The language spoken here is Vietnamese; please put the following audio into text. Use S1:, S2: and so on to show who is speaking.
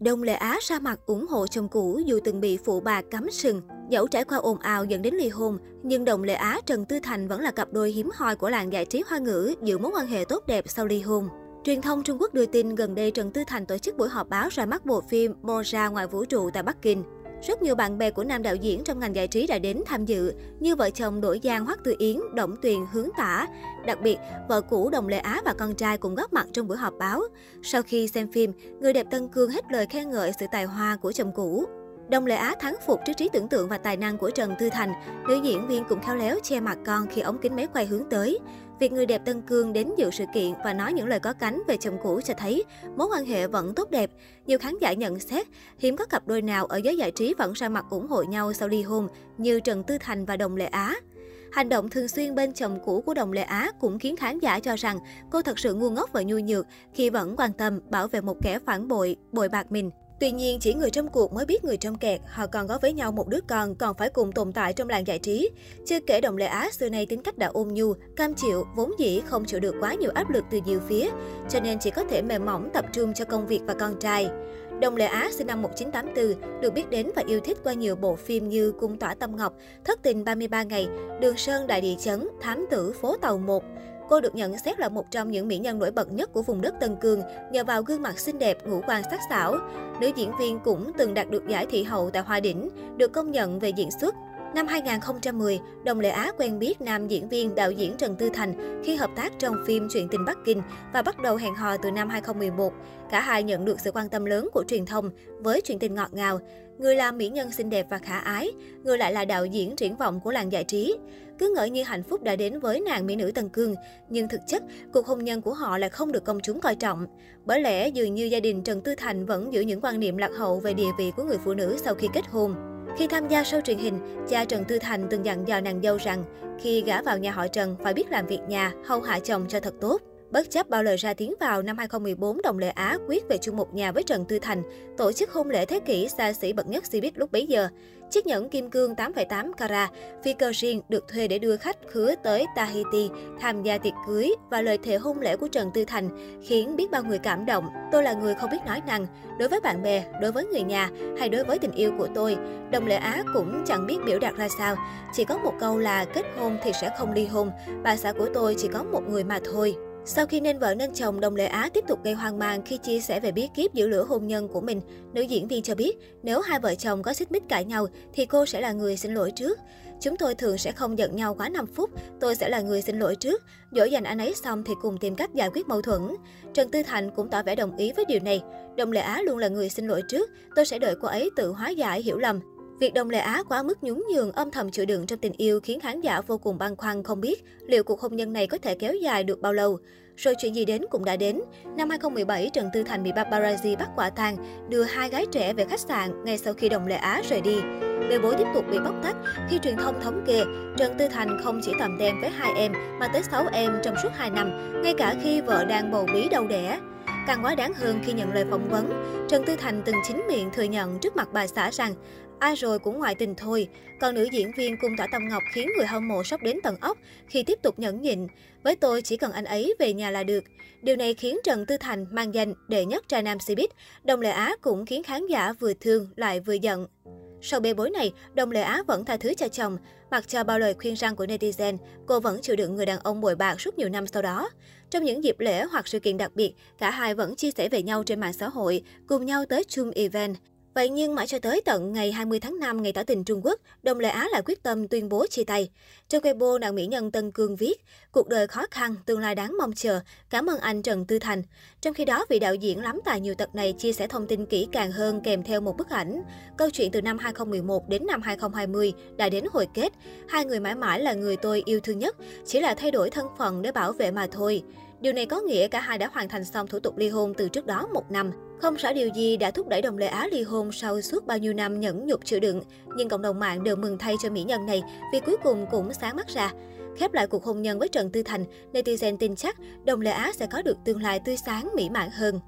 S1: Đông Lệ Á ra mặt ủng hộ chồng cũ dù từng bị phụ bà cắm sừng. Dẫu trải qua ồn ào dẫn đến ly hôn, nhưng Đồng Lệ Á Trần Tư Thành vẫn là cặp đôi hiếm hoi của làng giải trí hoa ngữ giữ mối quan hệ tốt đẹp sau ly hôn. Truyền thông Trung Quốc đưa tin gần đây Trần Tư Thành tổ chức buổi họp báo ra mắt bộ phim Moja ngoài vũ trụ tại Bắc Kinh. Rất nhiều bạn bè của nam đạo diễn trong ngành giải trí đã đến tham dự, như vợ chồng Đổi Giang Hoắc Tư Yến, Động Tuyền Hướng Tả. Đặc biệt, vợ cũ Đồng Lệ Á và con trai cũng góp mặt trong buổi họp báo. Sau khi xem phim, người đẹp Tân Cương hết lời khen ngợi sự tài hoa của chồng cũ. Đồng Lệ Á thắng phục trước trí tưởng tượng và tài năng của Trần Tư Thành. Nữ diễn viên cũng khéo léo che mặt con khi ống kính máy quay hướng tới. Việc người đẹp Tân Cương đến dự sự kiện và nói những lời có cánh về chồng cũ cho thấy mối quan hệ vẫn tốt đẹp. Nhiều khán giả nhận xét, hiếm có cặp đôi nào ở giới giải trí vẫn ra mặt ủng hộ nhau sau ly hôn như Trần Tư Thành và Đồng Lệ Á. Hành động thường xuyên bên chồng cũ của Đồng Lệ Á cũng khiến khán giả cho rằng cô thật sự ngu ngốc và nhu nhược khi vẫn quan tâm bảo vệ một kẻ phản bội, bội bạc mình. Tuy nhiên, chỉ người trong cuộc mới biết người trong kẹt, họ còn có với nhau một đứa con, còn phải cùng tồn tại trong làng giải trí. Chưa kể Đồng Lệ Á xưa nay tính cách đã ôn nhu, cam chịu, vốn dĩ không chịu được quá nhiều áp lực từ nhiều phía, cho nên chỉ có thể mềm mỏng tập trung cho công việc và con trai. Đồng Lệ Á sinh năm 1984, được biết đến và yêu thích qua nhiều bộ phim như Cung tỏa tâm ngọc, Thất tình 33 ngày, Đường Sơn đại địa chấn, Thám tử phố tàu 1. Cô được nhận xét là một trong những mỹ nhân nổi bật nhất của vùng đất Tân Cương nhờ vào gương mặt xinh đẹp, ngũ quan sắc sảo. Nữ diễn viên cũng từng đạt được giải thị hậu tại Hoa Đỉnh, được công nhận về diễn xuất. Năm 2010, Đồng Lệ Á quen biết nam diễn viên đạo diễn Trần Tư Thành khi hợp tác trong phim Chuyện tình Bắc Kinh và bắt đầu hẹn hò từ năm 2011. Cả hai nhận được sự quan tâm lớn của truyền thông với chuyện tình ngọt ngào. Người là mỹ nhân xinh đẹp và khả ái, người lại là đạo diễn triển vọng của làng giải trí. Cứ ngỡ như hạnh phúc đã đến với nàng mỹ nữ tần Cương, nhưng thực chất cuộc hôn nhân của họ lại không được công chúng coi trọng. Bởi lẽ dường như gia đình Trần Tư Thành vẫn giữ những quan niệm lạc hậu về địa vị của người phụ nữ sau khi kết hôn. Khi tham gia show truyền hình, cha Trần Tư Thành từng dặn dò nàng dâu rằng khi gả vào nhà họ Trần phải biết làm việc nhà, hầu hạ chồng cho thật tốt. Bất chấp bao lời ra tiếng vào, năm 2014, Đồng Lệ Á quyết về chung một nhà với Trần Tư Thành, tổ chức hôn lễ thế kỷ xa xỉ bậc nhất Cbiz lúc bấy giờ. Chiếc nhẫn kim cương 8,8 carat, phi cơ riêng được thuê để đưa khách khứa tới Tahiti tham gia tiệc cưới và lời thề hôn lễ của Trần Tư Thành khiến biết bao người cảm động. Tôi là người không biết nói năng. Đối với bạn bè, đối với người nhà hay đối với tình yêu của tôi, Đồng Lệ Á cũng chẳng biết biểu đạt ra sao. Chỉ có một câu là kết hôn thì sẽ không ly hôn. Bà xã của tôi chỉ có một người mà thôi. Sau khi nên vợ nên chồng, Đồng Lệ Á tiếp tục gây hoang mang khi chia sẻ về bí kíp giữ lửa hôn nhân của mình. Nữ diễn viên cho biết, nếu hai vợ chồng có xích mích cãi nhau, thì cô sẽ là người xin lỗi trước. Chúng tôi thường sẽ không giận nhau quá 5 phút, tôi sẽ là người xin lỗi trước. Dỗ dành anh ấy xong thì cùng tìm cách giải quyết mâu thuẫn. Trần Tư Thành cũng tỏ vẻ đồng ý với điều này. Đồng Lệ Á luôn là người xin lỗi trước, tôi sẽ đợi cô ấy tự hóa giải hiểu lầm. Việc Đồng Lệ Á quá mức nhún nhường âm thầm chịu đựng trong tình yêu khiến khán giả vô cùng băn khoăn không biết liệu cuộc hôn nhân này có thể kéo dài được bao lâu. Rồi chuyện gì đến cũng đã đến. Năm 2017, Trần Tư Thành bị paparazzi bắt quả tang đưa hai gái trẻ về khách sạn ngay sau khi Đồng Lệ Á rời đi. Bê bối tiếp tục bị bóc tách khi truyền thông thống kê Trần Tư Thành không chỉ tầm tem với hai em mà tới 6 em trong suốt 2 năm, ngay cả khi vợ đang bầu bí đau đẻ. Càng quá đáng hơn khi nhận lời phỏng vấn, Trần Tư Thành từng chính miệng thừa nhận trước mặt bà xã rằng Ai rồi cũng ngoại tình thôi. Còn nữ diễn viên cung tỏa tâm ngọc khiến người hâm mộ sốc đến tận ốc khi tiếp tục nhẫn nhịn. Với tôi chỉ cần anh ấy về nhà là được. Điều này khiến Trần Tư Thành mang danh đệ nhất trai nam Cbiz. Đồng Lệ Á cũng khiến khán giả vừa thương lại vừa giận. Sau bê bối này, Đồng Lệ Á vẫn tha thứ cho chồng. Mặc cho bao lời khuyên răng của netizen, cô vẫn chịu đựng người đàn ông bội bạc suốt nhiều năm sau đó. Trong những dịp lễ hoặc sự kiện đặc biệt, cả hai vẫn chia sẻ về nhau trên mạng xã hội, cùng nhau tới chung event. Vậy nhưng mãi cho tới tận ngày 20 tháng 5, ngày tỏ tình Trung Quốc, Đồng Lệ Á lại quyết tâm tuyên bố chia tay. trên Weibo, nàng mỹ nhân Tân Cương viết, cuộc đời khó khăn, tương lai đáng mong chờ, cảm ơn anh Trần Tư Thành. Trong khi đó, vị đạo diễn lắm tài nhiều tập này chia sẻ thông tin kỹ càng hơn kèm theo một bức ảnh. Câu chuyện từ năm 2011 đến năm 2020 đã đến hồi kết. Hai người mãi mãi là người tôi yêu thương nhất, chỉ là thay đổi thân phận để bảo vệ mà thôi. Điều này có nghĩa cả hai đã hoàn thành xong thủ tục ly hôn từ trước đó một năm. Không rõ điều gì đã thúc đẩy Đồng Lệ Á ly hôn sau suốt bao nhiêu năm nhẫn nhục chịu đựng, nhưng cộng đồng mạng đều mừng thay cho mỹ nhân này vì cuối cùng cũng sáng mắt ra. Khép lại cuộc hôn nhân với Trần Tư Thành, netizen tin chắc Đồng Lệ Á sẽ có được tương lai tươi sáng mỹ mãn hơn.